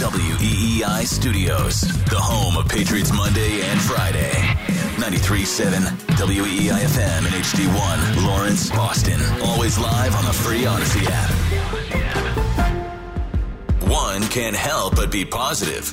WEEI studios, the home of Patriots Monday and Friday. 93.7 WEEI FM and HD1, Lawrence, Boston. Always live on the free Odyssey app. One can't help but be positive.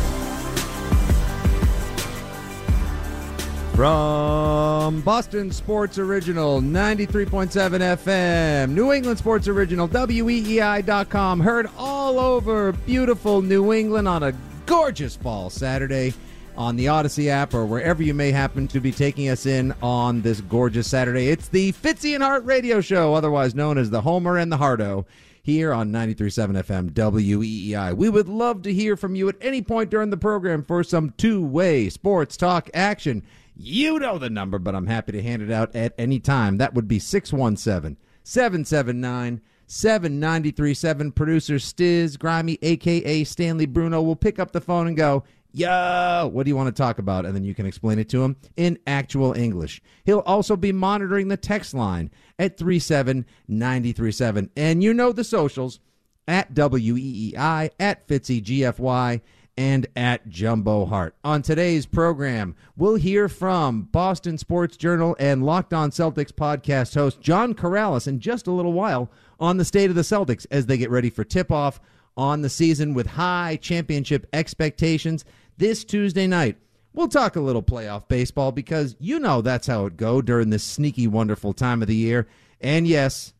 From Boston Sports Original, 93.7 FM, New England Sports Original, WEEI.com, heard all over beautiful New England on a gorgeous fall Saturday on the Odyssey app or wherever you may happen to be taking us in on this gorgeous Saturday. It's the Fitzy and Hart radio show, otherwise known as the Homer and the Hardo here on 93.7 FM WEEI. We would love to hear from you at any point during the program for some two-way sports talk action. You know the number, but I'm happy to hand it out at any time. That would be 617 779 7937. Producer Stiz Grimy, aka Stanley Bruno, will pick up the phone and go, Yo, what do you want to talk about? And then you can explain it to him in actual English. He'll also be monitoring the text line at 37937. And you know the socials at WEEI, at FitzyGFY, and at Jumbo Hart. On today's program, we'll hear from Boston Sports Journal and Locked On Celtics podcast host John Karalis in just a little while on the state of the Celtics as they get ready for tip off on the season with high championship expectations this Tuesday night. We'll talk a little playoff baseball because you know that's how it go during this sneaky wonderful time of the year. And yes,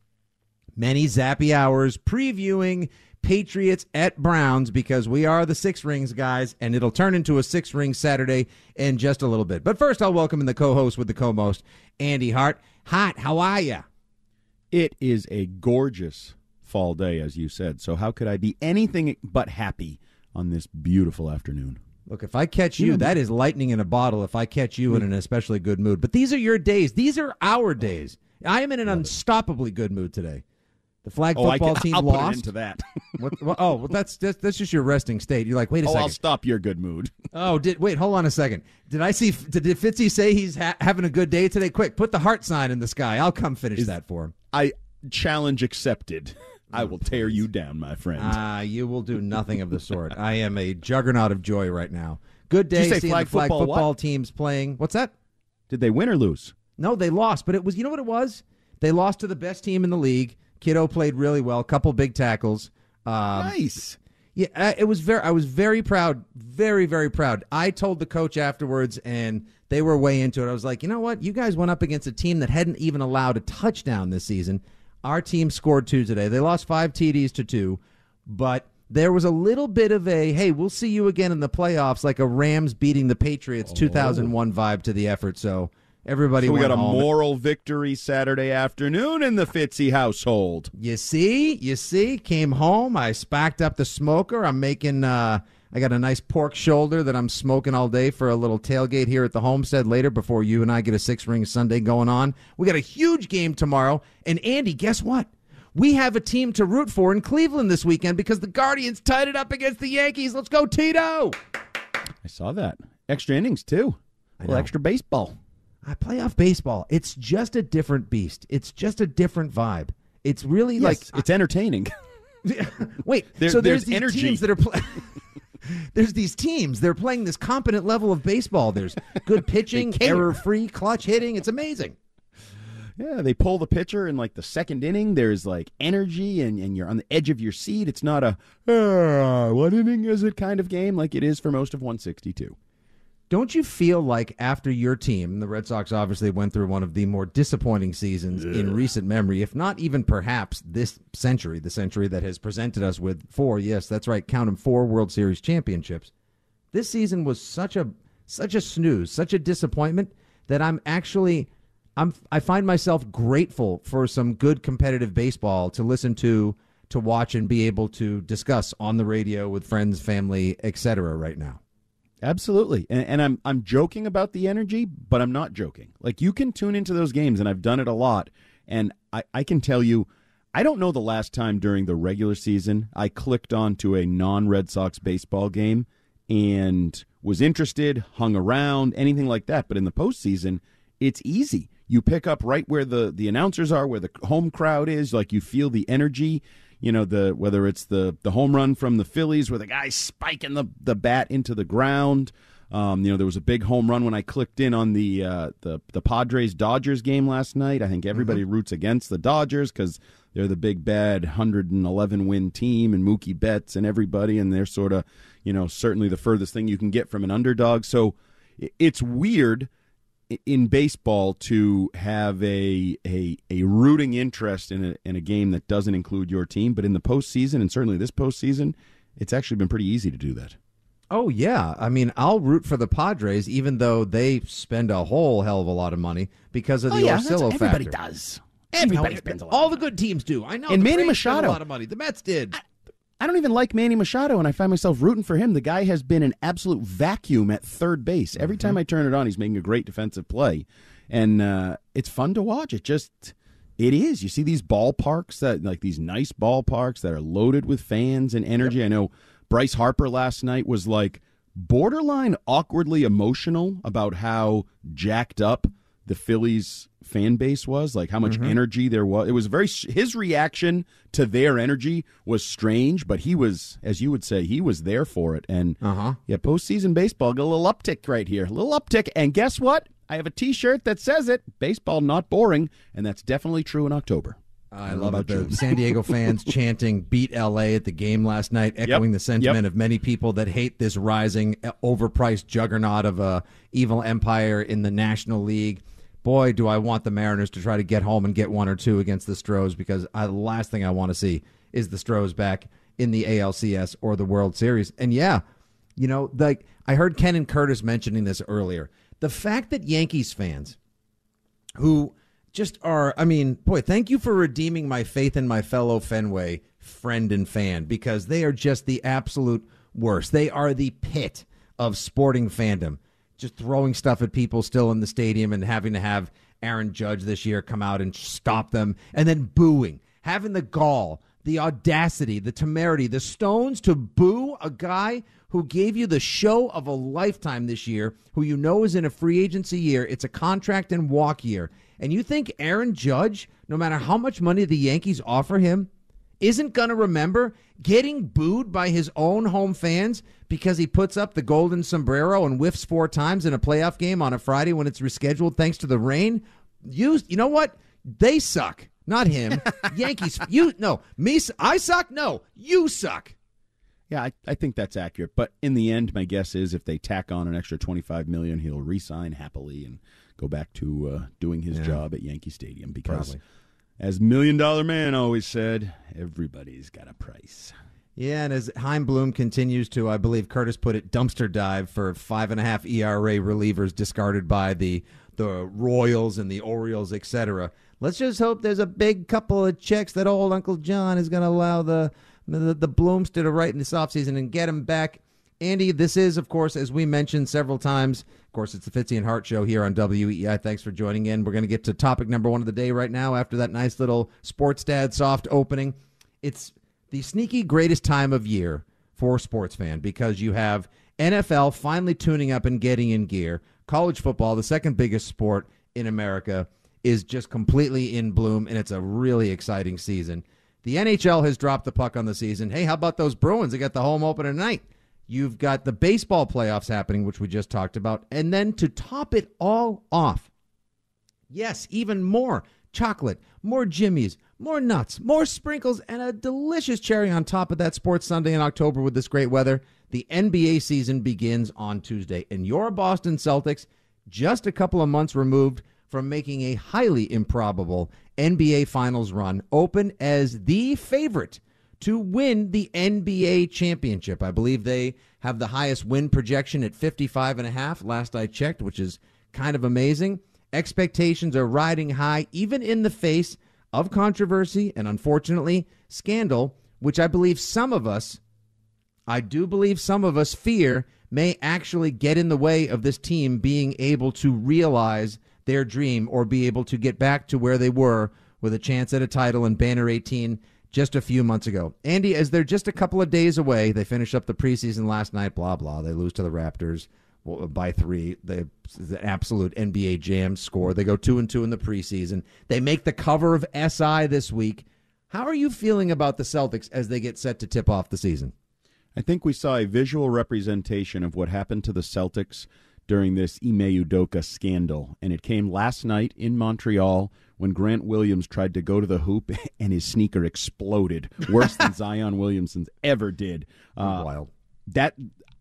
many Zappe hours previewing Patriots at Browns because we are the six rings guys, and it'll turn into a six ring Saturday in just a little bit. But first, I'll welcome in the co host with the co most, Andy Hart. Hot, how are you? It is a gorgeous fall day, as you said. So, how could I be anything but happy on this beautiful afternoon? Look, if I catch you, mm. that is lightning in a bottle if I catch you in mm. an especially good mood. But these are your days. These are our days. I am in an unstoppably good mood today. The flag Oh, football can- team I'll put lost. into that. What, what- oh, well, that's, that's that's just your resting state. You're like, wait a Oh, second. I'll stop your good mood. Oh, did wait? Hold on a second. Did I see? Did, did Fitzy say he's ha- having a good day today? Quick, put the heart sign in the sky. I'll come finish that for him. I challenge accepted. I will tear you down, my friend. Ah, you will do nothing of the sort. I am a juggernaut of joy right now. Good day seeing flag the flag football football, teams playing. What's that? Did they win or lose? No, they lost, but it was you know what it was? They lost to the best team in the league. Kiddo played really well, couple big tackles. Um, nice. Yeah, it was very. I was very proud, very very proud. I told the coach afterwards, and they were way into it. I was like, you know what? You guys went up against a team that hadn't even allowed a touchdown this season. Our team scored two today. They lost five TDs to two, but there was a little bit of a hey, we'll see you again in the playoffs, like a Rams beating the Patriots 2001 vibe to the effort. So everybody So we got a home. moral victory Saturday afternoon in the Fitzy household. You see, you see, came home. I spacked up the smoker. I'm making. uh I got a nice pork shoulder that I'm smoking all day for a little tailgate here at the homestead later before you and I get a six ring Sunday going on. We got a huge game tomorrow. And Andy, guess what? we have a team to root for in Cleveland this weekend because the Guardians tied it up against the Yankees. Let's go, Tito! I saw that. Extra innings, too. A little extra baseball. I playoff baseball. It's just a different beast. It's just a different vibe. It's really Yes, like it's entertaining. Wait, There- so there's, there's these energy. teams that are playing. there's these teams. They're playing this competent level of baseball. There's good pitching, error-free, clutch hitting. It's amazing. Yeah, they pull the pitcher in like the second inning. There's like energy, and, and you're on the edge of your seat. It's not a "Ah, what inning is it kind of game like it is for most of 162. Don't you feel like after your team, the Red Sox obviously went through one of the more disappointing seasons in recent memory, if not even perhaps this century, the century that has presented us with four, yes, that's right, count them, four World Series championships. This season was such a such a snooze, such a disappointment that I'm actually I'm I find myself grateful for some good competitive baseball to listen to, to watch and be able to discuss on the radio with friends, family, etc. right now. Absolutely, and, and I'm I'm joking about the energy, but I'm not joking. Like you can tune into those games, and I've done it a lot, and I, I can tell you, I don't know the last time during the regular season I clicked on to a non-Red Sox baseball game and was interested, hung around, anything like that. But in the postseason, it's easy. You pick up right where the the announcers are, where the home crowd is. Like you feel the energy. You know the whether it's the the home run from the Phillies, where the guy's spiking the the bat into the ground. Um, you know there was a big home run when I clicked in on the uh, the the Padres Dodgers game last night. I think everybody roots against the Dodgers because they're the big bad 111 win team and Mookie Betts and everybody, and they're sort of you know certainly the furthest thing you can get from an underdog. So it's weird in baseball to have a a, a rooting interest in a, in a game that doesn't include your team, but in the postseason and certainly this postseason, it's actually been pretty easy to do that. Oh yeah, I mean, I'll root for the Padres, even though they spend a whole hell of a lot of money because of oh, the Oh, yeah, that's- Orsillo everybody factor. does. You know, Everybody spends a lot All of the good teams do. I know. And the Manny Braves spent Machado. a lot of money. The Mets did. I don't even like Manny Machado, and I find myself rooting for him. The guy has been an absolute vacuum at third base. Every Mm-hmm. time I turn it on, he's making a great defensive play, and uh, it's fun to watch. It just it is. You see these ballparks that like these nice ballparks that are loaded with fans and energy. I know Bryce Harper last night was like borderline awkwardly emotional about how jacked up the Phillies fan base was, like how much Mm-hmm. energy there was. It was very his reaction to their energy was strange, but he was, as you would say, he was there for it. And Uh-huh. yeah, postseason baseball got a little uptick right here, a little uptick. And guess what? I have a T-shirt that says it: "Baseball not boring," and that's definitely true in October. I don't love it. The. San Diego fans chanting "Beat LA" at the game last night, echoing the sentiment of many people that hate this rising, uh, overpriced juggernaut of a evil empire in the National League. Boy, do I want the Mariners to try to get home and get one or two against the Stros because I, the last thing I want to see is the Stros back in the ALCS or the World Series. And yeah, you know, like I heard Ken and Curtis mentioning this earlier. The fact that Yankees fans who just are I mean, boy, thank you for redeeming my faith in my fellow Fenway friend and fan because they are just the absolute worst. They are the pit of sporting fandom. Just throwing stuff at people still in the stadium and having to have Aaron Judge this year come out and stop them and then booing. Having the gall, the audacity, the temerity, the stones to boo a guy who gave you the show of a lifetime this year, who you know is in a free agency year. It's a contract and walk year. And you think Aaron Judge, no matter how much money the Yankees offer him, isn't going to remember getting booed by his own home fans because he puts up the golden sombrero and whiffs four times in a playoff game on a Friday when it's rescheduled thanks to the rain? You, you know what? They suck. Not him. Yankees. You no. Me. I suck. No. You suck. Yeah, I, I think that's accurate. But in the end, my guess is if they tack on an extra twenty-five million, he'll re-sign happily and go back to uh, doing his Yeah. job at Yankee Stadium. Because, Probably. As Million Dollar Man always said, everybody's got a price. Yeah, and as Chaim Bloom continues to, I believe Curtis put it, dumpster dive for five and a half ERA relievers discarded by the the Royals and the Orioles, etc. Let's just hope there's a big couple of checks that old Uncle John is going to allow the, the the Blooms to write in this offseason and get him back Andy, this is, of course, as we mentioned several times, of course, it's the Fitzy and Hart show here on WEI. Thanks for joining in. We're going to get to topic number one of the day right now after that nice little sports dad soft opening. It's the sneaky greatest time of year for a sports fan because you have NFL finally tuning up and getting in gear. College football, the second biggest sport in America, is just completely in bloom, and it's a really exciting season. The NHL has dropped the puck on the season. Hey, how about those Bruins? They got the home opener tonight. You've got the baseball playoffs happening, which we just talked about. And then to top it all off, yes, even more chocolate, more jimmies, more nuts, more sprinkles, and a delicious cherry on top of that Sports Sunday in October with this great weather. The NBA season begins on Tuesday, and your Boston Celtics, just a couple of months removed from making a highly improbable NBA Finals run, open as the favorite to win the NBA championship. I believe they have the highest win projection at 55 and a half last I checked, which is kind of amazing. Expectations are riding high even in the face of controversy and unfortunately scandal, which I believe some of us I do believe some of us fear may actually get in the way of this team being able to realize their dream or be able to get back to where they were with a chance at a title in Banner 18 just a few months ago. Andy, as they're just a couple of days away, they finished up the preseason last night, blah, blah. They lose to the Raptors by three. They, the absolute NBA jam score. They go two and two in the preseason. They make the cover of SI this week. How are you feeling about the Celtics as they get set to tip off the season? I think we saw a visual representation of what happened to the Celtics during this Ime Udoka scandal, and it came last night in Montreal when Grant Williams tried to go to the hoop and his sneaker exploded, worse than Zion Williamson's ever did. Uh, Wild. That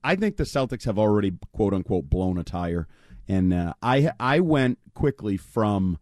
I think the Celtics have already quote unquote blown a tire, and uh, I I went quickly from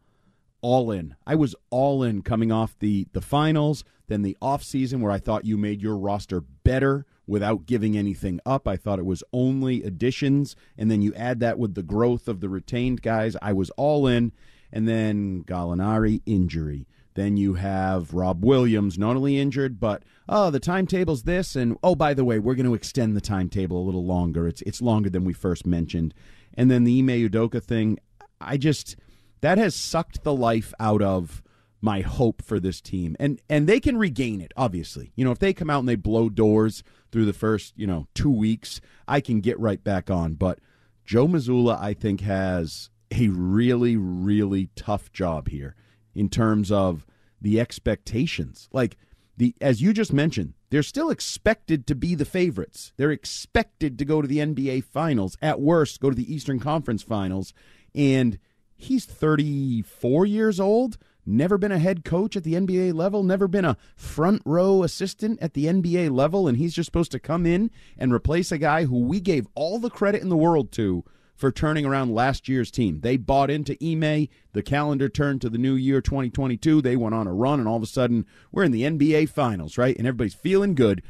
all in. I was all in coming off the the finals, then the off season where I thought you made your roster better without giving anything up. I thought it was only additions, and then you add that with the growth of the retained guys. I was all in, and then Gallinari injury. Then you have Rob Williams, not only injured, but oh, the timetable's this, and oh, by the way, we're going to extend the timetable a little longer. It's it's longer than we first mentioned. And then the Ime Udoka thing, I just that has sucked the life out of my hope for this team. And and they can regain it, obviously. You know, if they come out and they blow doors through the first, you know, two weeks, I can get right back on. But Joe Mazzulla, I think, has a really, really tough job here in terms of the expectations. Like the as you just mentioned, they're still expected to be the favorites. They're expected to go to the NBA finals, at worst go to the Eastern Conference finals, and he's 34 years old, never been a head coach at the NBA level, never been a front row assistant at the NBA level and he's just supposed to come in and replace a guy who we gave all the credit in the world to for turning around last year's team. They bought into Ime. The calendar turned to the new year 2022. They went on a run, and all of a sudden, we're in the NBA Finals, right? And everybody's feeling good.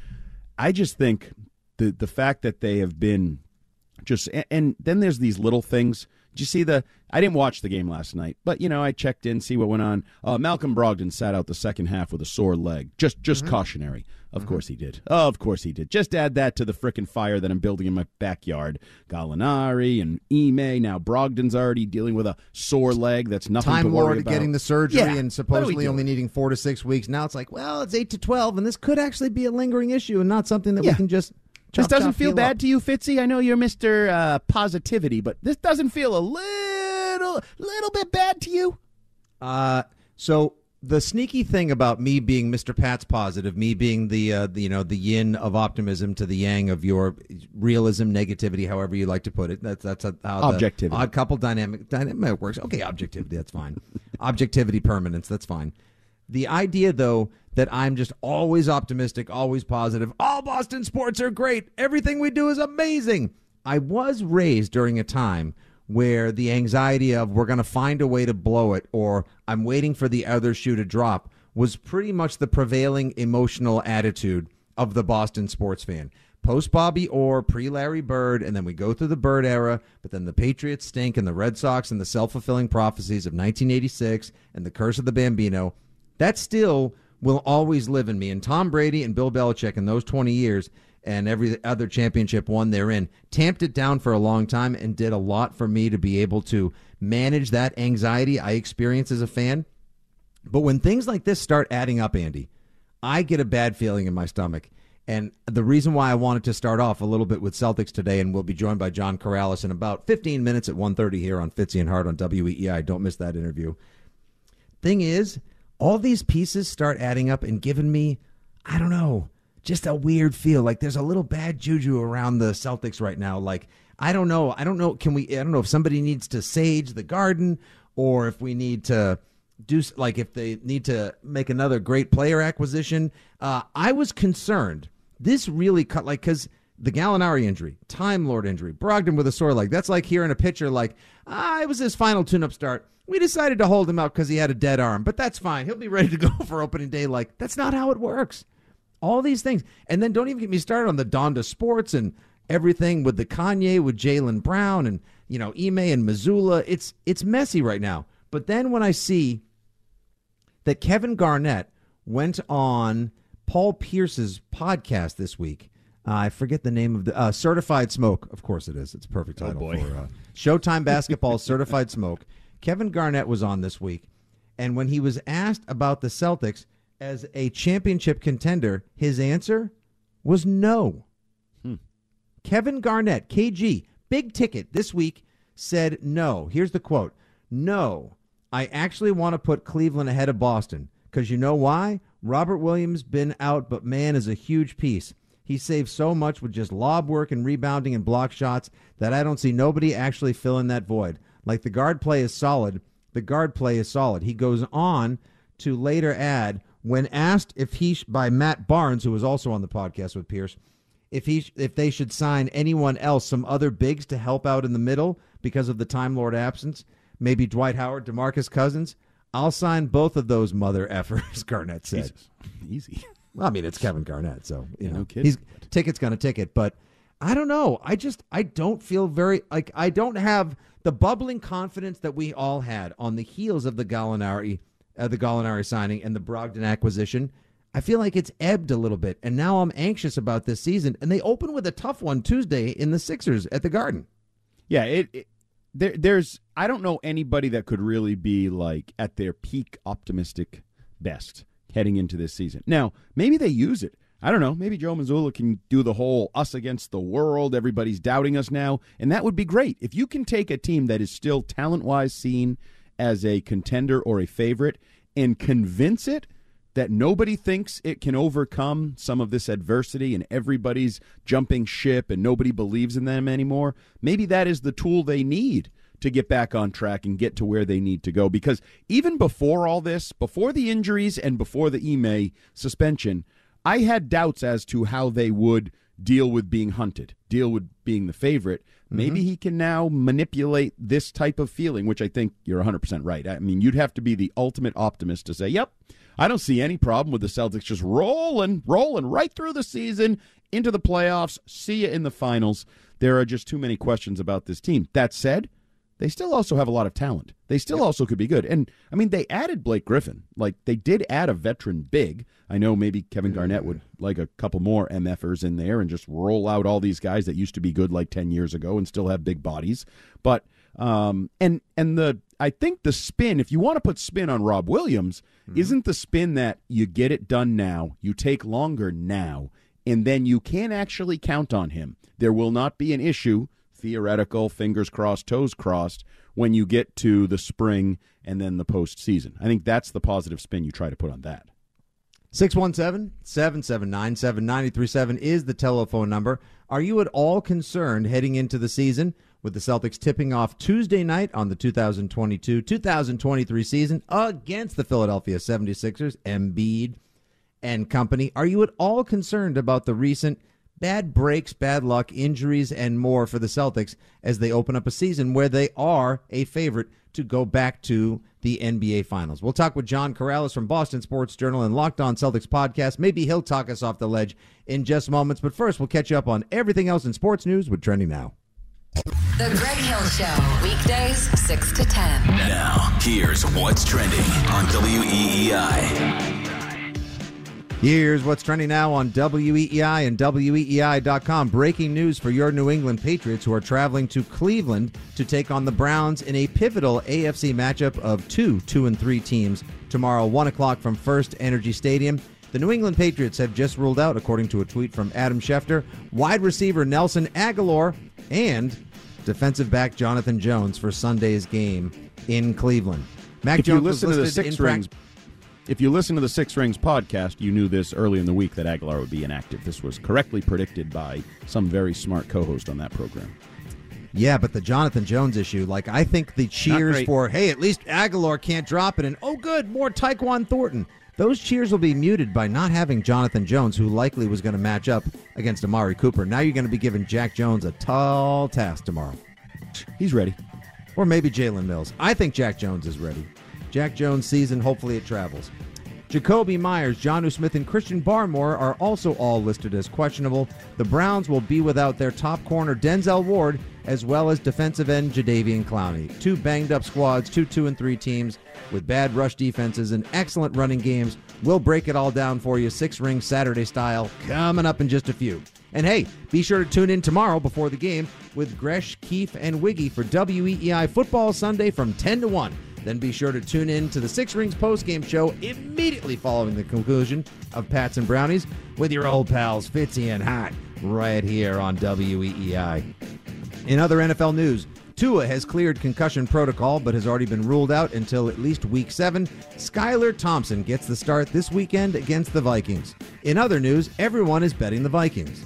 I just think the the fact that they have been just, and then there's these little things. Did you see the? I didn't watch the game last night, but you know I checked in, see what went on. Uh, Malcolm Brogdon sat out the second half with a sore leg. Just just mm-hmm. cautionary. Of mm-hmm. course he did. Of course he did. Just add that to the frickin' fire that I'm building in my backyard. Gallinari and Ime. Now Brogdon's already dealing with a sore leg. That's nothing Time to worry Lord about. getting the surgery yeah. and supposedly only needing four to six weeks. Now it's like, well, it's eight to twelve, and this could actually be a lingering issue and not something that yeah. we can just. This doesn't feel bad up. to you, Fitzy. I know you're Mister uh, Positivity, but this doesn't feel a little, little bit bad to you. Uh, so the sneaky thing about me being Mr. Pat's positive, me being the, uh, the, you know the yin of optimism to the yang of your realism, negativity, however you like to put it. That's that's how objectivity, odd couple dynamic dynamic works. Okay, objectivity, that's fine. objectivity, permanence, that's fine. The idea, though, that I'm just always optimistic, always positive. All Boston sports are great. Everything we do is amazing. I was raised during a time where the anxiety of we're going to find a way to blow it or I'm waiting for the other shoe to drop was pretty much the prevailing emotional attitude of the Boston sports fan. Post Bobby Orr, pre Larry Bird, and then we go through the Bird era, but then the Patriots stink and the Red Sox and the self fulfilling prophecies of 1986 and the curse of the Bambino. That still will always live in me. And Tom Brady and Bill Belichick in those 20 years and every other championship one they're in. Tamped it down for a long time and did a lot for me to be able to manage that anxiety I experience as a fan. But when things like this start adding up, Andy, I get a bad feeling in my stomach. And the reason why I wanted to start off a little bit with Celtics today, and we'll be joined by John Karalis in about 15 minutes at 1.30 here on Fitzy and Hart on WEEI. Don't miss that interview. Thing is, all these pieces start adding up and giving me, I don't know, just a weird feel. Like there's a little bad juju around the Celtics right now. Like, I don't know. I don't know. Can we, I don't know if somebody needs to sage the garden or if we need to do, like, if they need to make another great player acquisition. Uh, I was concerned this really cut like because the Gallinari injury, Time Lord injury, Brogdon with a sore leg. That's like hearing a pitcher like, ah, it was his final tune-up start. We decided to hold him out because he had a dead arm, but that's fine. He'll be ready to go for opening day. Like that's not how it works. All these things, and then don't even get me started on the Donda Sports and everything with the Kanye with Jaylen Brown and you know Ime and Mazzulla. It's it's messy right now. But then when I see that Kevin Garnett went on Paul Pierce's podcast this week. Uh, I forget the name of the uh, Certified Smoke. Of course, it is. It's a perfect title boy. for uh, Showtime Basketball Certified Smoke. Kevin Garnett was on this week, and when he was asked about the Celtics as a championship contender, his answer was no. Hmm. Kevin Garnett, KG, big ticket this week, said no. Here's the quote No, I actually want to put Cleveland ahead of Boston because you know why? Robert Williams been out, but man is a huge piece. He saves so much with just lob work and rebounding and block shots that I don't see nobody actually filling that void. Like the guard play is solid, the guard play is solid. He goes on to later add when asked if he sh- by Matt Barnes, who was also on the podcast with Pierce, if he sh- if they should sign anyone else, some other bigs to help out in the middle because of the Time Lord absence, maybe Dwight Howard, DeMarcus Cousins. I'll sign both of those mother effers, Garnett said. Jesus. Easy. Well, I mean, it's Kevin Garnett, so you Yeah, know, no kidding. he's ticket's gonna ticket. But I don't know. I just I don't feel very like I don't have the bubbling confidence that we all had on the heels of the Gallinari, uh, the Gallinari signing and the Brogdon acquisition. I feel like it's ebbed a little bit, and now I'm anxious about this season. And they open with a tough one Tuesday in the Sixers at the Garden. Yeah, it, it there there's I don't know anybody that could really be like at their peak optimistic best heading into this season. Now, maybe they use it. I don't know. Maybe Joe Mazzulla can do the whole us against the world. Everybody's doubting us now, and that would be great. If you can take a team that is still talent wise seen as a contender or a favorite and convince it that nobody thinks it can overcome some of this adversity and everybody's jumping ship and nobody believes in them anymore, maybe that is the tool they need to get back on track and get to where they need to go. Because even before all this, before the injuries and before the Ime suspension, I had doubts as to how they would deal with being hunted, deal with being the favorite. Maybe mm-hmm. he can now manipulate this type of feeling, which I think you're 100% right. I mean, you'd have to be the ultimate optimist to say, yep, I don't see any problem with the Celtics just rolling, rolling right through the season into the playoffs. See you in the finals. There are just too many questions about this team. That said, they still also have a lot of talent. They still also could be good. And I mean, they added Blake Griffin. Like they did add a veteran big. I know maybe Kevin Garnett would like a couple more MFers in there and just roll out all these guys that used to be good like 10 years ago and still have big bodies. But um and and the I think the spin, if you want to put spin on Rob Williams, isn't the spin that you get it done now, you take longer now, and then you can actually count on him. There will not be an issue theoretical, fingers crossed, toes crossed, when you get to the spring and then the postseason. I think that's the positive spin you try to put on that. 617 779 7937 is the telephone number. Are you at all concerned heading into the season with the Celtics tipping off Tuesday night on the 2022 2023 season against the Philadelphia 76ers, Embiid and company? Are you at all concerned about the recent bad breaks, bad luck, injuries, and more for the Celtics as they open up a season where they are a favorite to go back to the NBA Finals. We'll talk with John Karalis from Boston Sports Journal and Locked On Celtics podcast. Maybe he'll talk us off the ledge in just moments, but first we'll catch you up on everything else in sports news with Trending Now. The Greg Hill Show, weekdays 6 to 10. Now, here's what's trending on WEEI. Here's what's trending now on WEEI and WEEI.com. Breaking news for your New England Patriots who are traveling to Cleveland to take on the Browns in a pivotal AFC matchup of two 2 and 3 teams tomorrow, 1 o'clock from First Energy Stadium. The New England Patriots have just ruled out, according to a tweet from Adam Schefter, wide receiver Nelson Agholor and defensive back Jonathan Jones for Sunday's game in Cleveland. Mac if Jones you listen to the Six Rings, if you listen to the Six Rings podcast, you knew this early in the week that Agholor would be inactive. This was correctly predicted by some very smart co-host on that program. Yeah, but the Jonathan Jones issue, like I think the cheers for hey, at least Agholor can't drop it, and oh, good, more Tyquan Thornton. Those cheers will be muted by not having Jonathan Jones, who likely was going to match up against Amari Cooper. Now you're going to be giving Jack Jones a tall task tomorrow, He's ready. or maybe Jalen Mills. I think Jack Jones is ready. Jack Jones season, hopefully it travels. Jakobi Meyers, Jonnu Smith, and Christian Barmore are also all listed as questionable. The Browns will be without their top corner Denzel Ward, as well as defensive end Jadeveon Clowney. Two banged up squads, two two and three teams with bad rush defenses and excellent running games. We'll break it all down for you, six ring Saturday style, coming up in just a few. And hey, be sure to tune in tomorrow before the game with Gresh, Keefe, and Wiggy for WEEI Football Sunday from 10 to 1. Then be sure to tune in to the Six Rings postgame show immediately following the conclusion of Pats and Brownies with your old pals Fitzy and Hot right here on WEEI. In other NFL news, Tua has cleared concussion protocol but has already been ruled out until at least week seven. Skylar Thompson gets the start this weekend against the Vikings. In other news, everyone is betting the Vikings.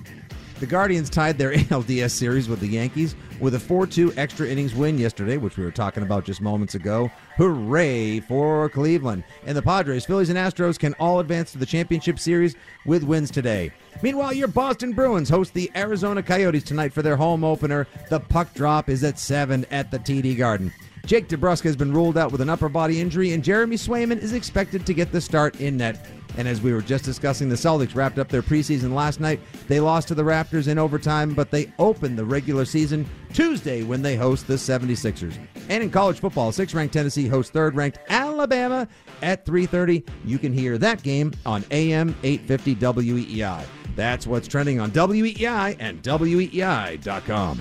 The Guardians tied their ALDS series with the Yankees with a 4 2 extra innings win yesterday, which we were talking about just moments ago. Hooray for Cleveland. And the Padres, Phillies, and Astros can all advance to the championship series with wins today. Meanwhile, your Boston Bruins host the Arizona Coyotes tonight for their home opener. The puck drop is at 7 at the TD Garden. Jake DeBrusk has been ruled out with an upper body injury, and Jeremy Swayman is expected to get the start in net. And as we were just discussing, the Celtics wrapped up their preseason last night. They lost to the Raptors in overtime, but they opened the regular season Tuesday when they host the 76ers. And in college football, sixth-ranked Tennessee hosts third-ranked Alabama at 3:30. You can hear that game on AM 850 WEEI. That's what's trending on WEEI and WEEI.com.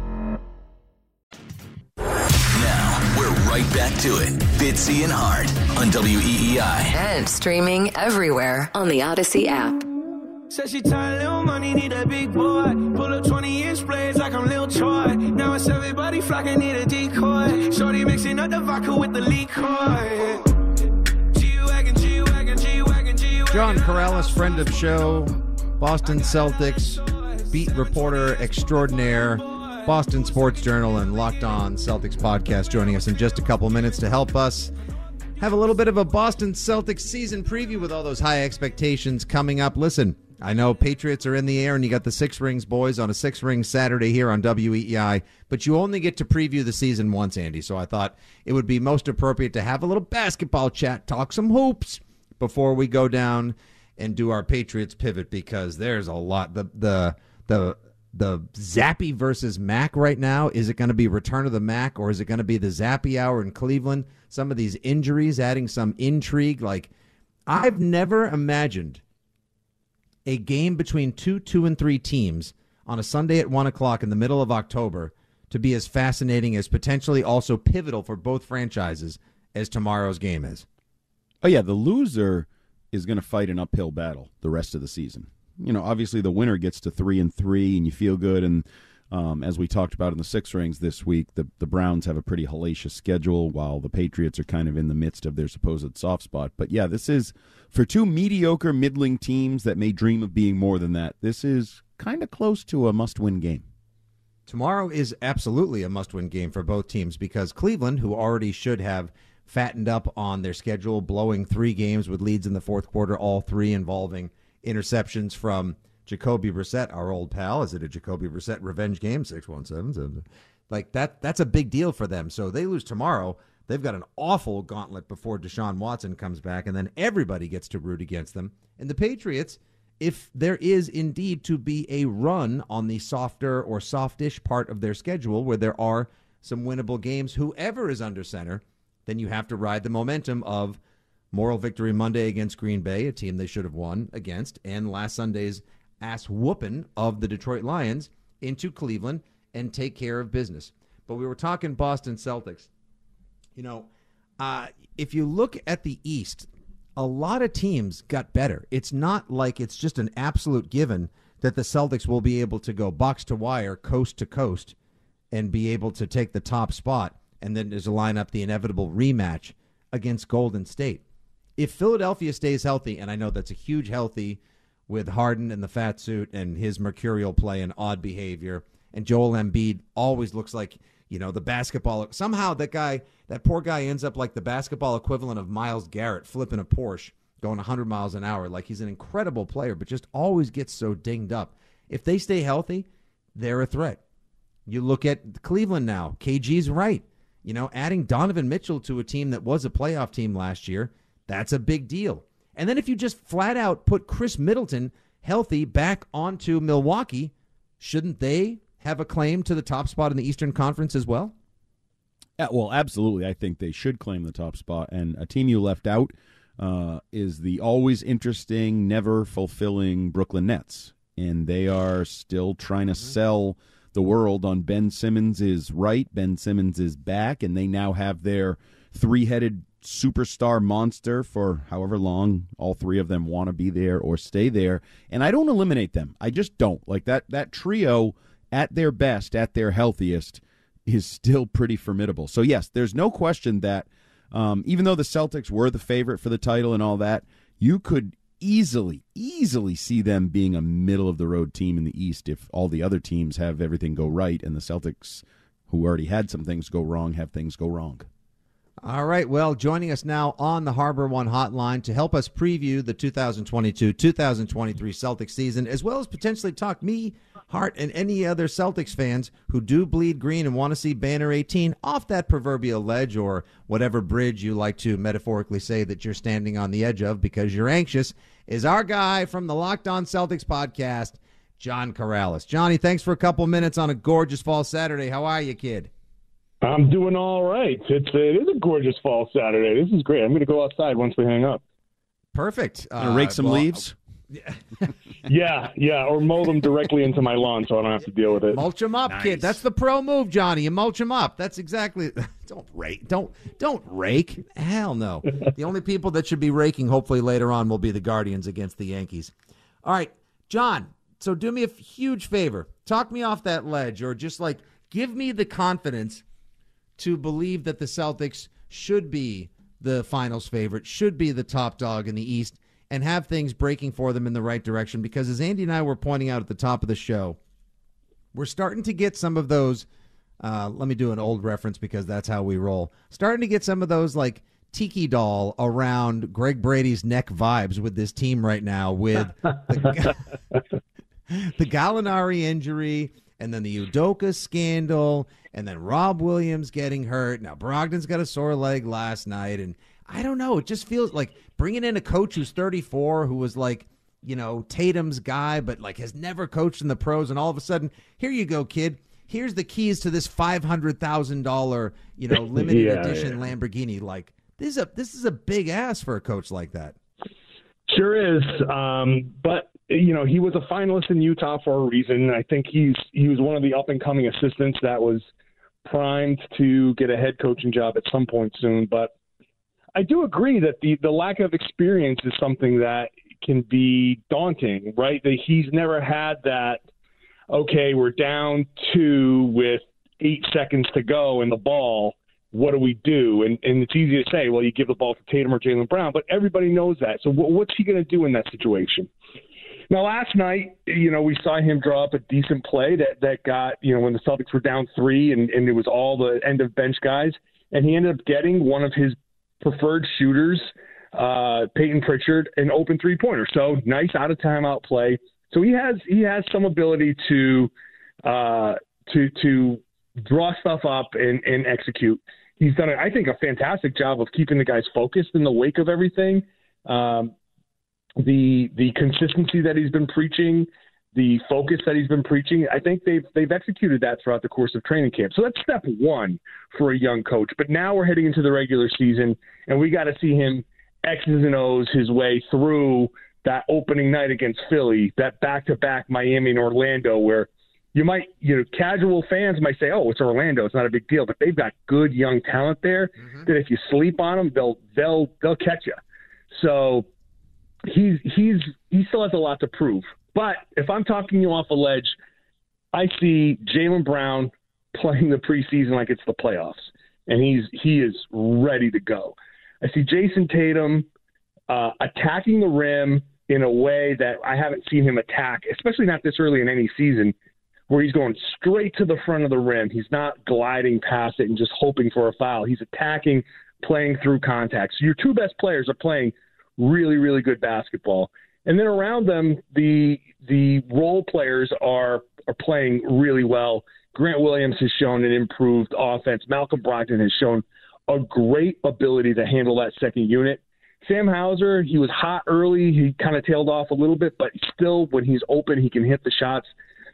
Now, we're right back to it. Fitzy and Hart on E WEEI. And streaming everywhere on the Odyssey app. Said she tired, little money, need a big boy. Pull up 20 inch blades like I'm Lil Troy. Now it's everybody flocking, need a decoy. Shorty mixing up the vodka with the liquor. G-Wagon, G-Wagon, G-Wagon, G-Wagon. John Karalis, friend of show, Boston Celtics beat reporter extraordinaire, Boston Sports Journal, and Locked On Celtics podcast, joining us in just a couple minutes to help us have a little bit of a Boston Celtics season preview with all those high expectations coming up. Listen, I know Patriots are in the air, and you got the Six Rings boys on a Six Ring Saturday here on WEEI, but you only get to preview the season once, Andy. So I thought it would be most appropriate to have a little basketball chat, talk some hoops before we go down and do our Patriots pivot because there's a lot. The the the the Zappe versus Mac right now. Is it going to be Return of the Mac or is it going to be the Zappe Hour in Cleveland? Some of these injuries adding some intrigue. Like I've never imagined a game between two, two, and three teams on a Sunday at one o'clock in the middle of October to be as fascinating as potentially also pivotal for both franchises as tomorrow's game is. Oh yeah, the loser is going to fight an uphill battle the rest of the season. You know, obviously the winner gets to three and three, and you feel good. And um, as we talked about in the six rings this week, the the Browns have a pretty hellacious schedule, while the Patriots are kind of in the midst of their supposed soft spot. But yeah, this is for two mediocre, middling teams that may dream of being more than that. This is kind of close to a must-win game. Tomorrow is absolutely a must-win game for both teams because Cleveland, who already should have fattened up on their schedule, blowing three games with leads in the fourth quarter, all three involving interceptions from Jacoby Brissett, our old pal. Is it a Jacoby Brissett revenge game? Six one seven seven. Like that. That's a big deal for them. So they lose tomorrow. They've got an awful gauntlet before Deshaun Watson comes back, and then everybody gets to root against them. And the Patriots, if there is indeed to be a run on the softer or softish part of their schedule where there are some winnable games, whoever is under center, then you have to ride the momentum of moral victory Monday against Green Bay, a team they should have won against, and last Sunday's ass whooping of the Detroit Lions into Cleveland and take care of business. But we were talking Boston Celtics. You know, uh, if you look at the East, a lot of teams got better. It's not like it's just an absolute given that the Celtics will be able to go box to wire, coast to coast, and be able to take the top spot. And then there's a line up the inevitable rematch against Golden State. If Philadelphia stays healthy, and I know that's a huge healthy with Harden and the fat suit and his mercurial play and odd behavior, and Joel Embiid always looks like you know the basketball. Somehow that guy, that poor guy, ends up like the basketball equivalent of Myles Garrett flipping a Porsche going 100 miles an hour. Like he's an incredible player, but just always gets so dinged up. If they stay healthy, they're a threat. You look at Cleveland now. KG's right. You know, adding Donovan Mitchell to a team that was a playoff team last year, that's a big deal. And then if you just flat out put Khris Middleton healthy back onto Milwaukee, shouldn't they have a claim to the top spot in the Eastern Conference as well? Yeah, well, absolutely. I think they should claim the top spot. And a team you left out uh, is the always interesting, never fulfilling Brooklyn Nets. And they are still trying to mm-hmm. sell the world on Ben Simmons is right, Ben Simmons is back, and they now have their three headed superstar monster for however long all three of them want to be there or stay there. And I don't eliminate them. I just don't. Like that that trio at their best, at their healthiest, is still pretty formidable. So yes, there's no question that um, even though the Celtics were the favorite for the title and all that, you could easily, easily see them being a middle of the road team in the East if all the other teams have everything go right and the Celtics, who already had some things go wrong, have things go wrong. All right. Well, joining us now on the Harbor One hotline to help us preview the 2022 2023 Celtics season, as well as potentially talk me, Hart, and any other Celtics fans who do bleed green and want to see Banner 18 off that proverbial ledge or whatever bridge you like to metaphorically say that you're standing on the edge of because you're anxious, is our guy from the Locked On Celtics podcast, John Karalis. Johnny, thanks for a couple minutes on a gorgeous fall Saturday. How are you, kid? I'm doing all right. It's it is a gorgeous fall Saturday. This is great. I'm going to go outside once we hang up. Perfect. Uh, rake some well, leaves. yeah, yeah, or mow them directly into my lawn so I don't have to deal with it. Mulch them up, nice. kid. That's the pro move, Johnny. You mulch them up. That's exactly. Don't rake. Don't don't rake. Hell no. the only people that should be raking, hopefully later on, will be the Guardians against the Yankees. All right, John. So do me a huge favor. Talk me off that ledge, or just like give me the confidence to believe that the Celtics should be the finals favorite, should be the top dog in the East, and have things breaking for them in the right direction. Because as Andy and I were pointing out at the top of the show, we're starting to get some of those. Uh, let me do an old reference because that's how we roll. Starting to get some of those like tiki doll around Greg Brady's neck vibes with this team right now with the, the Gallinari injury and then the Udoka scandal, and then Rob Williams getting hurt. Now Brogdon's got a sore leg last night, and I don't know. It just feels like bringing in a coach who's 34, who was like you know, Tatum's guy, but like has never coached in the pros, and all of a sudden, here you go, kid. Here's the keys to this five hundred thousand dollar, you know, limited Yeah, edition yeah. Lamborghini. Like this is a this is a big ass for a coach like that. Sure is, um, but you know he was a finalist in Utah for a reason. I think he's he was one of the up and coming assistants that was primed to get a head coaching job at some point soon. But I do agree that the the lack of experience is something that can be daunting, right? That he's never had that. Okay, we're down two with eight seconds to go in the ball. What do we do? And and it's easy to say, well, you give the ball to Tatum or Jaylen Brown, but everybody knows that. So what, what's he going to do in that situation? Now, last night, you know, we saw him draw up a decent play that that got, you know, when the Celtics were down three, and and it was all the end of bench guys, and he ended up getting one of his preferred shooters, uh, Peyton Pritchard, an open three pointer. So nice out of timeout play. So he has he has some ability to uh, to to draw stuff up and, and execute. He's done, I think, a fantastic job of keeping the guys focused in the wake of everything. Um, the the consistency that he's been preaching, the focus that he's been preaching, I think they've they've executed that throughout the course of training camp. So that's step one for a young coach. But now we're heading into the regular season, and we got to see him X's and O's his way through that opening night against Philly, that back to back Miami and Orlando, where you might, you know, casual fans might say, "Oh, it's Orlando; it's not a big deal." But they've got good young talent there mm-hmm. that if you sleep on them, they'll they'll they'll catch you. So he's he's he still has a lot to prove. But if I'm talking you off a ledge, I see Jaylen Brown playing the preseason like it's the playoffs, and he's he is ready to go. I see Jayson Tatum uh, attacking the rim in a way that I haven't seen him attack, especially not this early in any season, where he's going straight to the front of the rim. He's not gliding past it and just hoping for a foul. He's attacking, playing through contact. So your two best players are playing really, really good basketball. And then around them, the the role players are are playing really well. Grant Williams has shown an improved offense. Malcolm Brogdon has shown a great ability to handle that second unit. Sam Hauser, he was hot early. He kind of tailed off a little bit, but still, when he's open, he can hit the shots.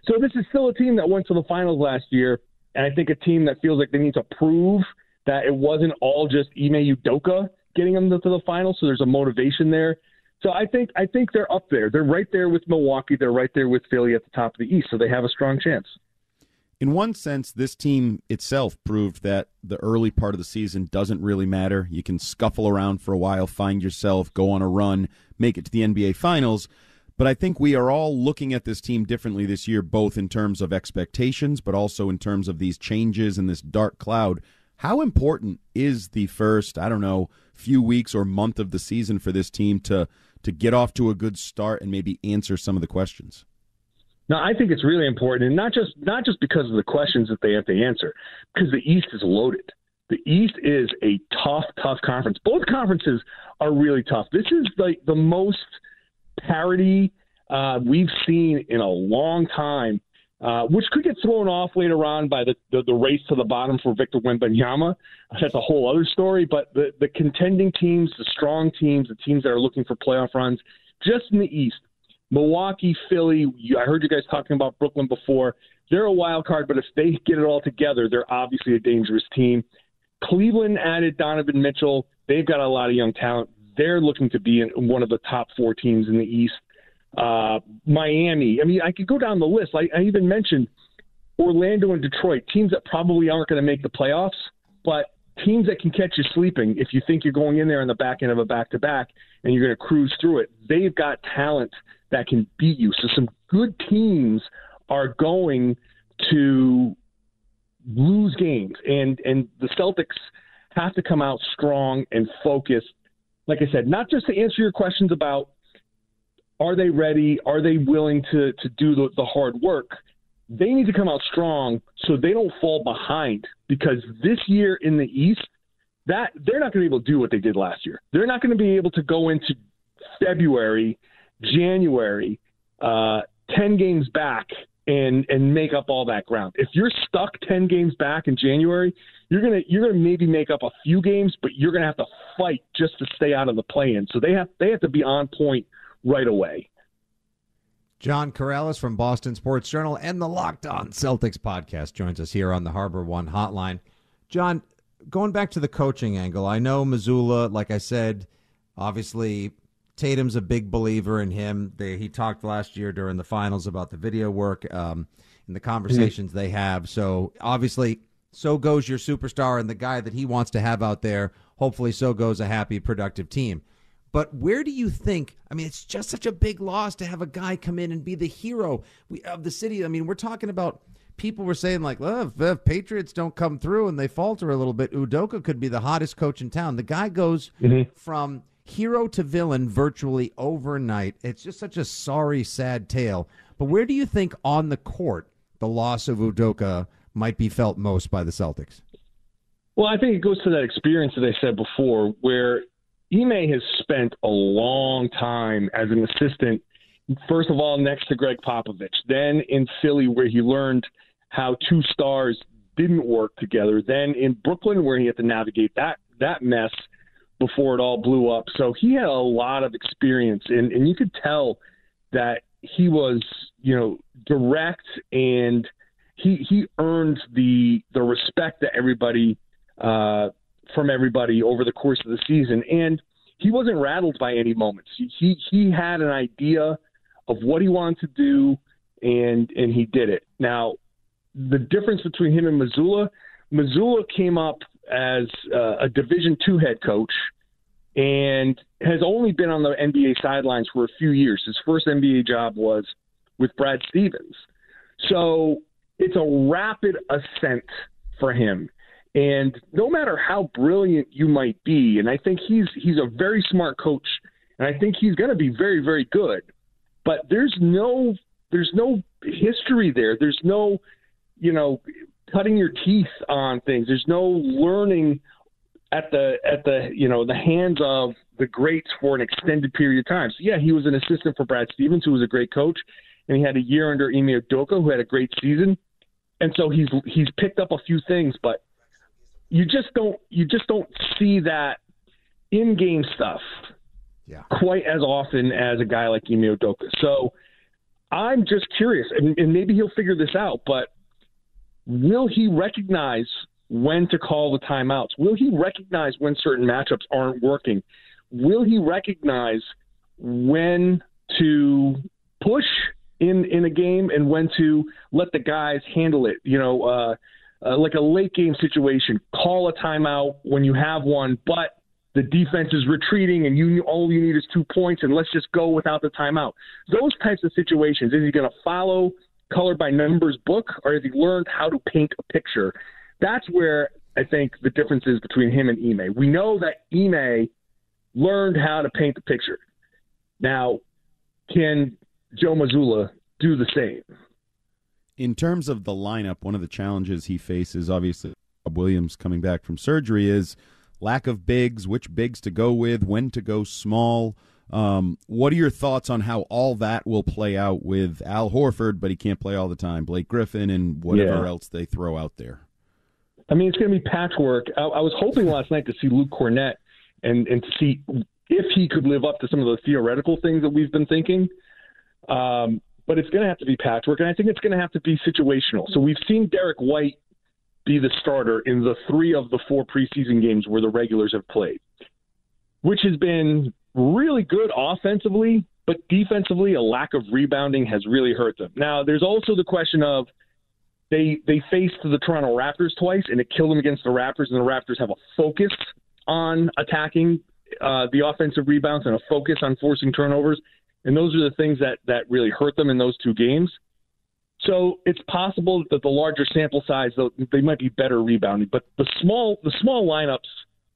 So this is still a team that went to the finals last year, and I think a team that feels like they need to prove that it wasn't all just Ime Udoka getting them to the final, So there's a motivation there. So I think I think they're up there. They're right there with Milwaukee. They're right there with Philly at the top of the East. So they have a strong chance. In one sense, this team itself proved that the early part of the season doesn't really matter. You can scuffle around for a while, find yourself, go on a run, make it to the NBA Finals. But I think we are all looking at this team differently this year, both in terms of expectations, but also in terms of these changes and this dark cloud. How important is the first, I don't know, few weeks or month of the season for this team to to get off to a good start and maybe answer some of the questions? No, I think it's really important, and not just not just because of the questions that they have to answer, because the East is loaded. The East is a tough, tough conference. Both conferences are really tough. This is like the most parity uh, we've seen in a long time, uh, which could get thrown off later on by the, the, the race to the bottom for Victor Wembanyama. That's a whole other story. But the, the contending teams, the strong teams, the teams that are looking for playoff runs, just in the East, Milwaukee, Philly. I heard you guys talking about Brooklyn before. They're a wild card, but if they get it all together, they're obviously a dangerous team. Cleveland added Donovan Mitchell. They've got a lot of young talent. They're looking to be in one of the top four teams in the East. Uh, Miami. I mean, I could go down the list. I, I even mentioned Orlando and Detroit, teams that probably aren't going to make the playoffs, but teams that can catch you sleeping if you think you're going in there on the back end of a back to back and you're going to cruise through it. They've got talent that can beat you. So some good teams are going to lose games and and the Celtics have to come out strong and focused. Like I said, not just to answer your questions about are they ready, are they willing to to do the, the hard work. They need to come out strong so they don't fall behind because this year in the East, that they're not going to be able to do what they did last year. They're not going to be able to go into February, January, uh, ten games back and and make up all that ground. If you're stuck ten games back in January, you're gonna you're gonna maybe make up a few games, but you're gonna have to fight just to stay out of the play-in. So they have they have to be on point right away. John Karalis from Boston Sports Journal and the Locked On Celtics podcast joins us here on the Harbor One Hotline. John, going back to the coaching angle, I know Mazzulla, like I said, obviously Tatum's a big believer in him. They, he talked last year during the finals about the video work um, and the conversations mm-hmm. they have. So obviously, so goes your superstar and the guy that he wants to have out there. Hopefully, so goes a happy, productive team. But where do you think? I mean, it's just such a big loss to have a guy come in and be the hero of the city. I mean, we're talking about people were saying like, well, if, if Patriots don't come through and they falter a little bit, Udoka could be the hottest coach in town. The guy goes mm-hmm. from hero to villain virtually overnight. It's just such a sorry, sad tale. But where do you think on the court the loss of Udoka might be felt most by the Celtics? Well, I think it goes to that experience that I said before, where Ime has spent a long time as an assistant, first of all, next to Gregg Popovich, then in Philly, where he learned how two stars didn't work together, then in Brooklyn, where he had to navigate that, that mess before it all blew up. So he had a lot of experience, and, and you could tell that he was, you know, direct and he he earned the the respect that everybody uh, from everybody over the course of the season, and he wasn't rattled by any moments. He he, he had an idea of what he wanted to do, and and he did it. Now, the difference between him and Mazzulla, Mazzulla came up as uh, a Division two head coach, and has only been on the NBA sidelines for a few years. His first NBA job was with Brad Stevens, so it's a rapid ascent for him. And no matter how brilliant you might be, and I think he's he's a very smart coach, and I think he's going to be very very good. But there's no there's no history there. There's no you know cutting your teeth on things. There's no learning at the at the you know the hands of the greats for an extended period of time. So yeah, he was an assistant for Brad Stevens, who was a great coach, and he had a year under Ime Udoka, who had a great season. And so he's he's picked up a few things, but you just don't you just don't see that in game stuff yeah. quite as often as a guy like Ime Udoka. So I'm just curious, and, and maybe he'll figure this out, but will he recognize when to call the timeouts? Will he recognize when certain matchups aren't working? Will he recognize when to push in in a game and when to let the guys handle it? You know, uh, uh, like a late game situation, call a timeout when you have one, but the defense is retreating and you all you need is two points and let's just go without the timeout. Those types of situations, is he going to follow color by numbers book or has he learned how to paint a picture? That's where I think the difference is between him and Ime. We know that Ime learned how to paint the picture. Now, can Joe Mazzulla do the same? In terms of the lineup, one of the challenges he faces, obviously, Bob Williams coming back from surgery, is lack of bigs, which bigs to go with, when to go small. Um, what are your thoughts on how all that will play out with Al Horford, but he can't play all the time, Blake Griffin, and whatever yeah. else they throw out there? I mean, it's going to be patchwork. I, I was hoping last night to see Luke Kornet and and see if he could live up to some of the theoretical things that we've been thinking. Um, but it's going to have to be patchwork, and I think it's going to have to be situational. So we've seen Derrick White be the starter in the three of the four preseason games where the regulars have played, which has been really good offensively, but defensively, a lack of rebounding has really hurt them. Now, there's also the question of they they faced the Toronto Raptors twice, and it killed them against the Raptors, and the Raptors have a focus on attacking uh, the offensive rebounds and a focus on forcing turnovers. And those are the things that, that really hurt them in those two games. So it's possible that the larger sample size, though, they might be better rebounding. But the small the small lineups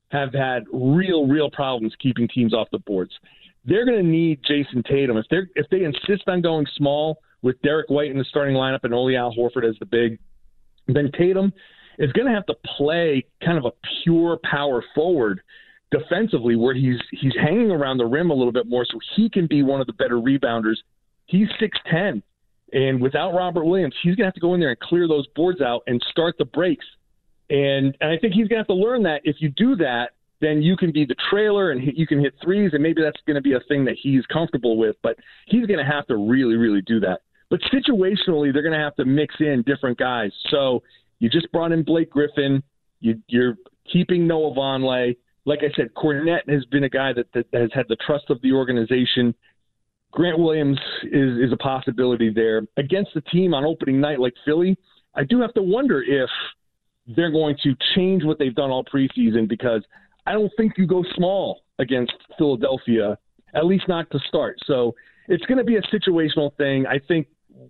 have had real real problems keeping teams off the boards. They're going to need Jayson Tatum if they if they insist on going small with Derrick White in the starting lineup and only Al Horford as the big. Then Tatum is going to have to play kind of a pure power forward defensively where he's he's hanging around the rim a little bit more so he can be one of the better rebounders. He's 6'10 and without Robert Williams, he's going to have to go in there and clear those boards out and start the breaks. And, and I think he's going to have to learn that if you do that, then you can be the trailer and you can hit threes, and maybe that's going to be a thing that he's comfortable with. But he's going to have to really, really do that. But situationally, they're going to have to mix in different guys. So you just brought in Blake Griffin. You, you're keeping Noah Vonleh. Like I said, Kornet has been a guy that, that has had the trust of the organization. Grant Williams is, is a possibility there. Against the team on opening night like Philly, I do have to wonder if they're going to change what they've done all preseason because I don't think you go small against Philadelphia, at least not to start. So it's going to be a situational thing. I think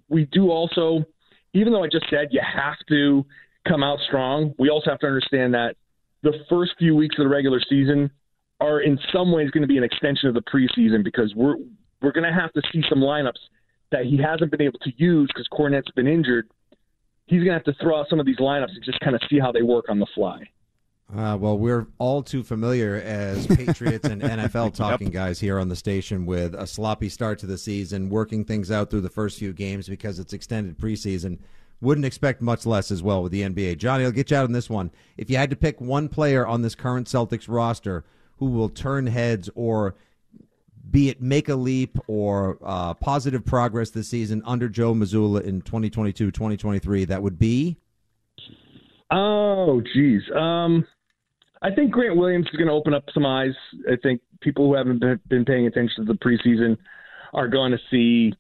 we do also, even though I just said you have to come out strong, we also have to understand that the first few weeks of the regular season are in some ways going to be an extension of the preseason because we're we're going to have to see some lineups that he hasn't been able to use because Kornet's been injured. He's going to have to throw out some of these lineups and just kind of see how they work on the fly. Uh, well, we're all too familiar as Patriots and NFL talking yep. guys here on the station with a sloppy start to the season, working things out through the first few games because it's extended preseason. Wouldn't expect much less as well with the NBA. Johnny, I'll get you out on this one. If you had to pick one player on this current Celtics roster who will turn heads or be it make a leap or uh, positive progress this season under Joe Mazzulla in 2022 2023, that would be? Oh, geez. Um, I think Grant Williams is going to open up some eyes. I think people who haven't been paying attention to the preseason are going to see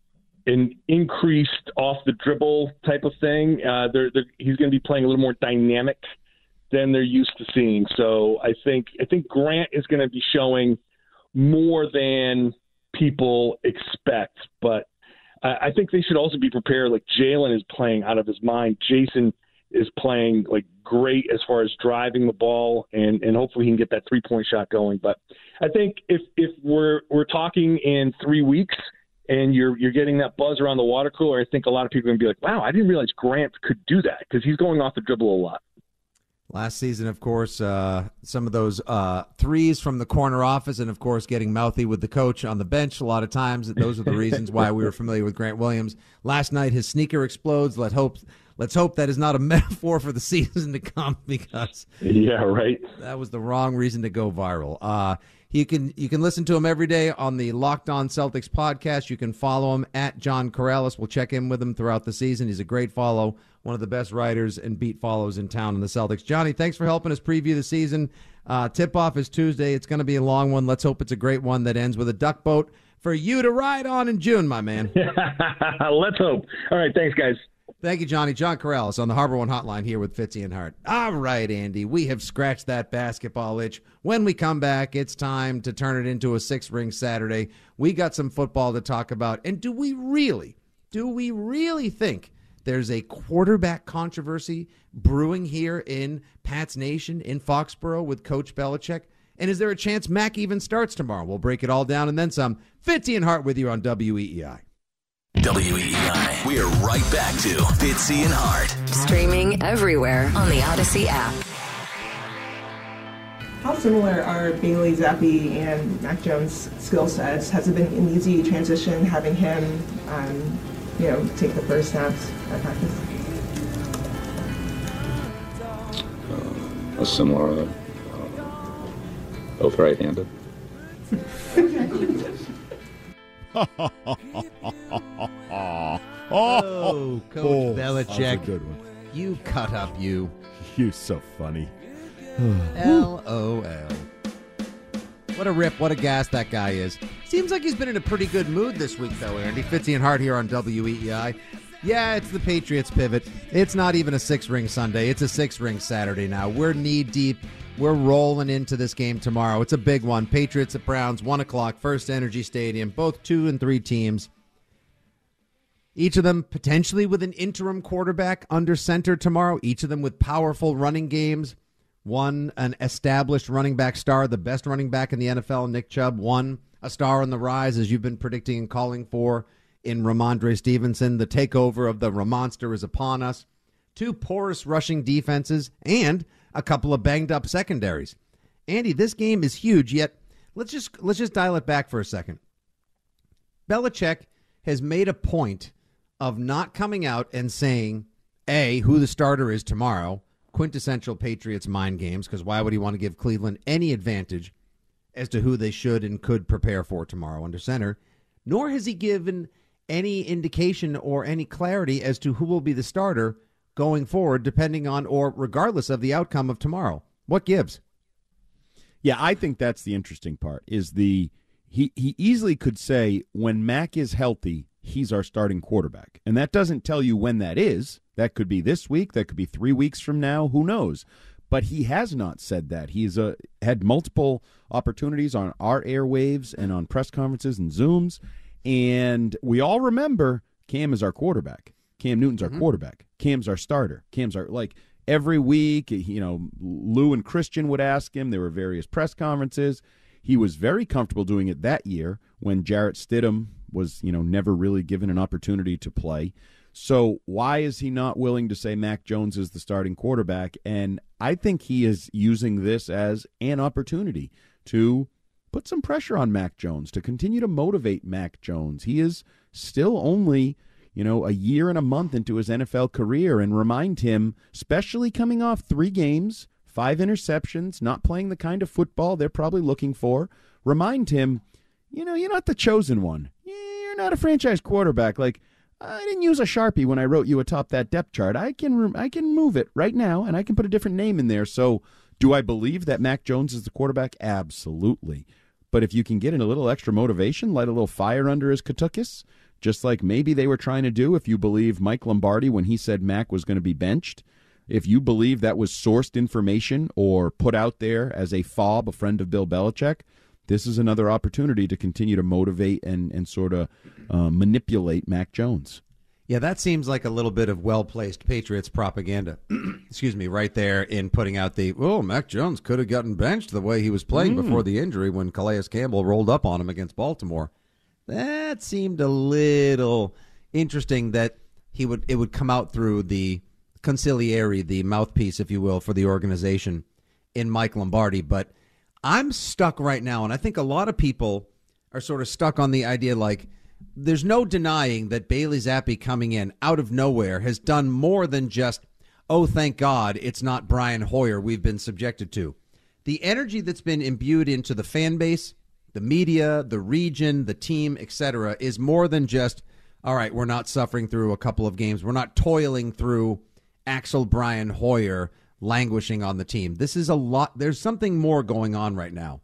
an increased off the dribble type of thing. Uh, they're, they're, he's going to be playing a little more dynamic than they're used to seeing. So I think I think Grant is going to be showing more than people expect. But I, I think they should also be prepared. Like Jaylen is playing out of his mind. Jayson is playing like great as far as driving the ball and and hopefully he can get that three point shot going. But I think if if we're we're talking in three weeks and you're you're getting that buzz around the water cooler, I think a lot of people are gonna be like, wow, I didn't realize Grant could do that because he's going off the dribble a lot. Last season, of course, uh, some of those uh, threes from the corner office, and of course, getting mouthy with the coach on the bench a lot of times. Those are the reasons why we were familiar with Grant Williams. Last night, his sneaker explodes. Let hope let's hope that is not a metaphor for the season to come because yeah, right. That was the wrong reason to go viral. Uh, you can you can listen to him every day on the Locked On Celtics podcast. You can follow him at John Karalis. We'll check in with him throughout the season. He's a great follow, one of the best writers and beat follows in town in the Celtics. Johnny, thanks for helping us preview the season. Uh, tip off is Tuesday. It's going to be a long one. Let's hope it's a great one that ends with a duck boat for you to ride on in June, my man. Let's hope. All right, thanks, guys. Thank you, Johnny. John Karalis on the Harbor One Hotline here with Fitzy and Hart. All right, Andy, we have scratched that basketball itch. When we come back, it's time to turn it into a six ring Saturday. We got some football to talk about. And do we really, do we really think there's a quarterback controversy brewing here in Pat's Nation in Foxborough with Coach Belichick? And is there a chance Mac even starts tomorrow? We'll break it all down and then some. Fitzy and Hart with you on WEEI. WEEI. We're right back to Fitzy and Hart. Streaming everywhere on the Odyssey app. How similar are Bailey Zappe and Mac Jones' skill sets? Has it been an easy transition having him, um, you know, take the first snaps at practice? Uh, similar. Uh, both right-handed. oh, Coach oh, Belichick. good one. You cut up, you. You so funny. LOL. What a rip, what a gas that guy is. Seems like he's been in a pretty good mood this week, though, Andy. Fitzy and Hart here on WEEI. Yeah, it's the Patriots pivot. It's not even a six ring Sunday, it's a six ring Saturday now. We're knee deep we're rolling into this game tomorrow. It's a big one. Patriots at Browns, 1 o'clock, First Energy Stadium. Both two and three teams. Each of them potentially with an interim quarterback under center tomorrow. Each of them with powerful running games. One, an established running back star, the best running back in the NFL, Nick Chubb. One, a star on the rise, as you've been predicting and calling for in Rhamondre Stevenson. The takeover of the Ramonster is upon us. Two porous rushing defenses and a couple of banged up secondaries. Andy, this game is huge, yet let's just let's just dial it back for a second. Belichick has made a point of not coming out and saying A, who the starter is tomorrow, quintessential Patriots mind games because why would he want to give Cleveland any advantage as to who they should and could prepare for tomorrow under center? Nor has he given any indication or any clarity as to who will be the starter going forward, depending on or regardless of the outcome of tomorrow. What gives? Yeah, I think that's the interesting part. Is the he he easily could say when Mac is healthy, he's our starting quarterback, and that doesn't tell you when that is. That could be this week. That could be three weeks from now. Who knows? But he has not said that. He's uh, had multiple opportunities on our airwaves and on press conferences and Zooms, and we all remember Cam is our quarterback. Cam Newton's our Mm-hmm. quarterback. Cam's our starter. Cam's our like every week. You know, Lou and Christian would ask him. There were various press conferences. He was very comfortable doing it that year when Jarrett Stidham was, you know, never really given an opportunity to play. So why is he not willing to say Mac Jones is the starting quarterback? And I think he is using this as an opportunity to put some pressure on Mac Jones to continue to motivate Mac Jones. He is still only, you know, a year and a month into his NFL career and remind him, especially coming off three games, five interceptions, not playing the kind of football they're probably looking for, remind him, you know, you're not the chosen one. You're not a franchise quarterback. Like, I didn't use a Sharpie when I wrote you atop that depth chart. I can I can move it right now and I can put a different name in there. So, do I believe that Mac Jones is the quarterback? Absolutely. But if you can get in a little extra motivation, light a little fire under his katukis, just like maybe they were trying to do if you believe Mike Lombardi when he said Mac was going to be benched, if you believe that was sourced information or put out there as a fob, a friend of Bill Belichick, this is another opportunity to continue to motivate and, and sort of uh, manipulate Mac Jones. Yeah, that seems like a little bit of well placed Patriots propaganda. Excuse me, right there in putting out the oh, Mac Jones could have gotten benched the way he was playing Mm. before the injury when Calais Campbell rolled up on him against Baltimore. That seemed a little interesting that he would it would come out through the consigliere, the mouthpiece, if you will, for the organization in Mike Lombardi. But I'm stuck right now, and I think a lot of people are sort of stuck on the idea like there's no denying that Bailey Zappe coming in out of nowhere has done more than just, oh, thank God it's not Brian Hoyer we've been subjected to. The energy that's been imbued into the fan base, the media, the region, the team, etc., is more than just, all right, we're not suffering through a couple of games. We're not toiling through Axel Brian Hoyer languishing on the team. This is a lot. There's something more going on right now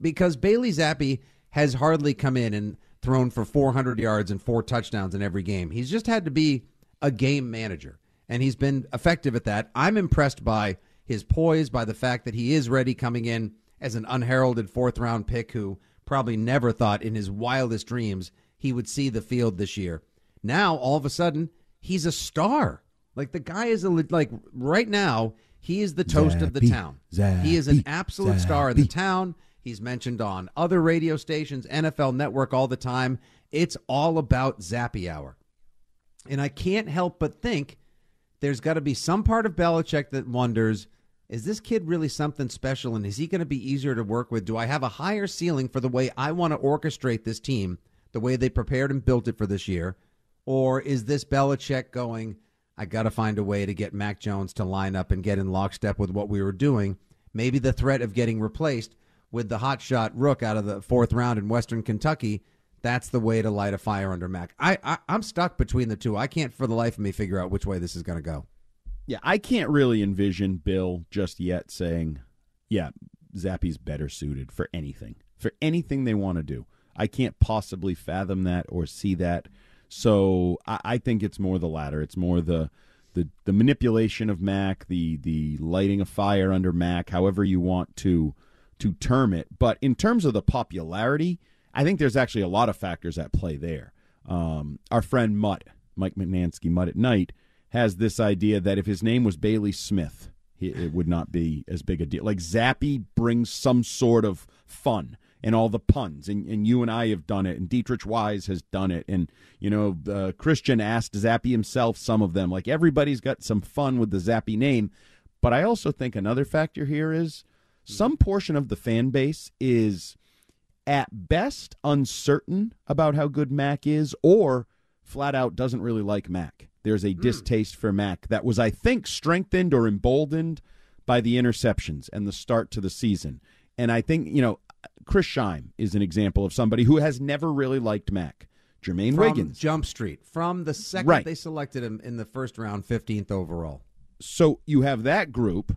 because Bailey Zappe has hardly come in and thrown for 400 yards and four touchdowns in every game. He's just had to be a game manager, and he's been effective at that. I'm impressed by his poise, by the fact that he is ready coming in as an unheralded fourth round pick who probably never thought in his wildest dreams he would see the field this year. Now, all of a sudden, he's a star. Like the guy is a like right now, he is the toast of the Zappy, town. he is an Zappy, absolute star in the town. He's mentioned on other radio stations, NFL Network all the time. It's all about Zappy Hour. And I can't help but think there's got to be some part of Belichick that wonders is this kid really something special and is he going to be easier to work with? Do I have a higher ceiling for the way I want to orchestrate this team, the way they prepared and built it for this year? Or is this Belichick going, I got to find a way to get Mac Jones to line up and get in lockstep with what we were doing? Maybe the threat of getting replaced with the hotshot Rook out of the fourth round in Western Kentucky. That's the way to light a fire under Mac. I, I I'm stuck between the two. I can't for the life of me figure out which way this is going to go. Yeah, I can't really envision Bill just yet saying, yeah, Zappe's better suited for anything, for anything they want to do. I can't possibly fathom that or see that. So I, I think it's more the latter. It's more the the the manipulation of Mac, the the lighting a fire under Mac, however you want to to term it. But in terms of the popularity, I think there's actually a lot of factors at play there. Um, our friend Mutt, Mike Mutnansky, Mutt at Night, has this idea that if his name was Bailey Smith, it would not be as big a deal. Like Zappe brings some sort of fun and all the puns, and, and you and I have done it, and Deatrich Wise has done it, and you know uh, Christian asked Zappe himself some of them. Like everybody's got some fun with the Zappe name, but I also think another factor here is some portion of the fan base is at best uncertain about how good Mac is, or flat out doesn't really like Mac. There's a hmm. distaste for Mac that was, I think, strengthened or emboldened by the interceptions and the start to the season. And I think, you know, Chris Scheim is an example of somebody who has never really liked Mac. Jermaine From Wiggins. Jump Street. From the second Right. they selected him in the first round, 15th overall. So you have that group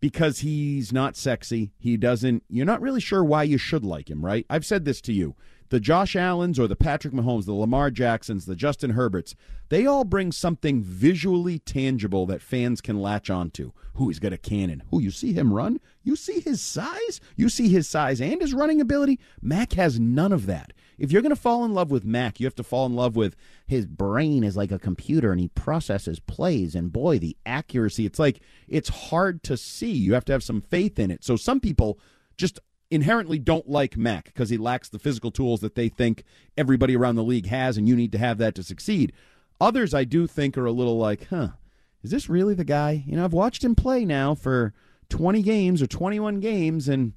because he's not sexy. He doesn't, you're not really sure why you should like him, right? I've said this to you. The Josh Allens or the Patrick Mahomes, the Lamar Jacksons, the Justin Herberts, they all bring something visually tangible that fans can latch onto. Who he's got a cannon. Who you see him run? You see his size? You see his size and his running ability? Mac has none of that. If you're going to fall in love with Mac, you have to fall in love with his brain is like a computer and he processes plays and boy, the accuracy. It's like it's hard to see. You have to have some faith in it. So some people just inherently don't like Mac because he lacks the physical tools that they think everybody around the league has and you need to have that to succeed. Others I do think are a little like, "Huh, is this really the guy?" You know, I've watched him play now for 20 games or 21 games and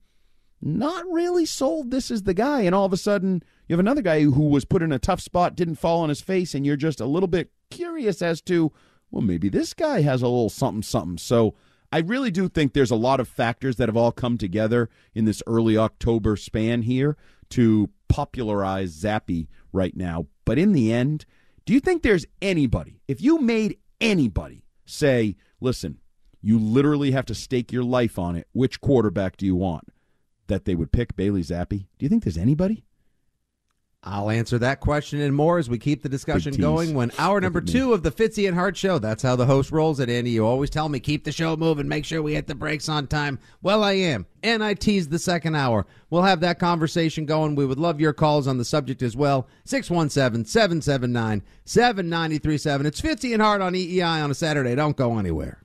not really sold this is the guy and all of a sudden you have another guy who was put in a tough spot didn't fall on his face and you're just a little bit curious as to well maybe this guy has a little something something so i really do think there's a lot of factors that have all come together in this early october span here to popularize zappy right now but in the end do you think there's anybody if you made anybody say listen you literally have to stake your life on it which quarterback do you want that they would pick Bailey Zappe? Do you think there's anybody? I'll answer that question and more as we keep the discussion going. When hour number two of the Fitzy and Hart show, that's how the host rolls it, Andy. You always tell me keep the show moving, make sure we hit the brakes on time. Well, I am, and I tease the second hour. We'll have that conversation going. We would love your calls on the subject as well. 617-779-7937. It's Fitzy and Hart on EEI on a Saturday. Don't go anywhere.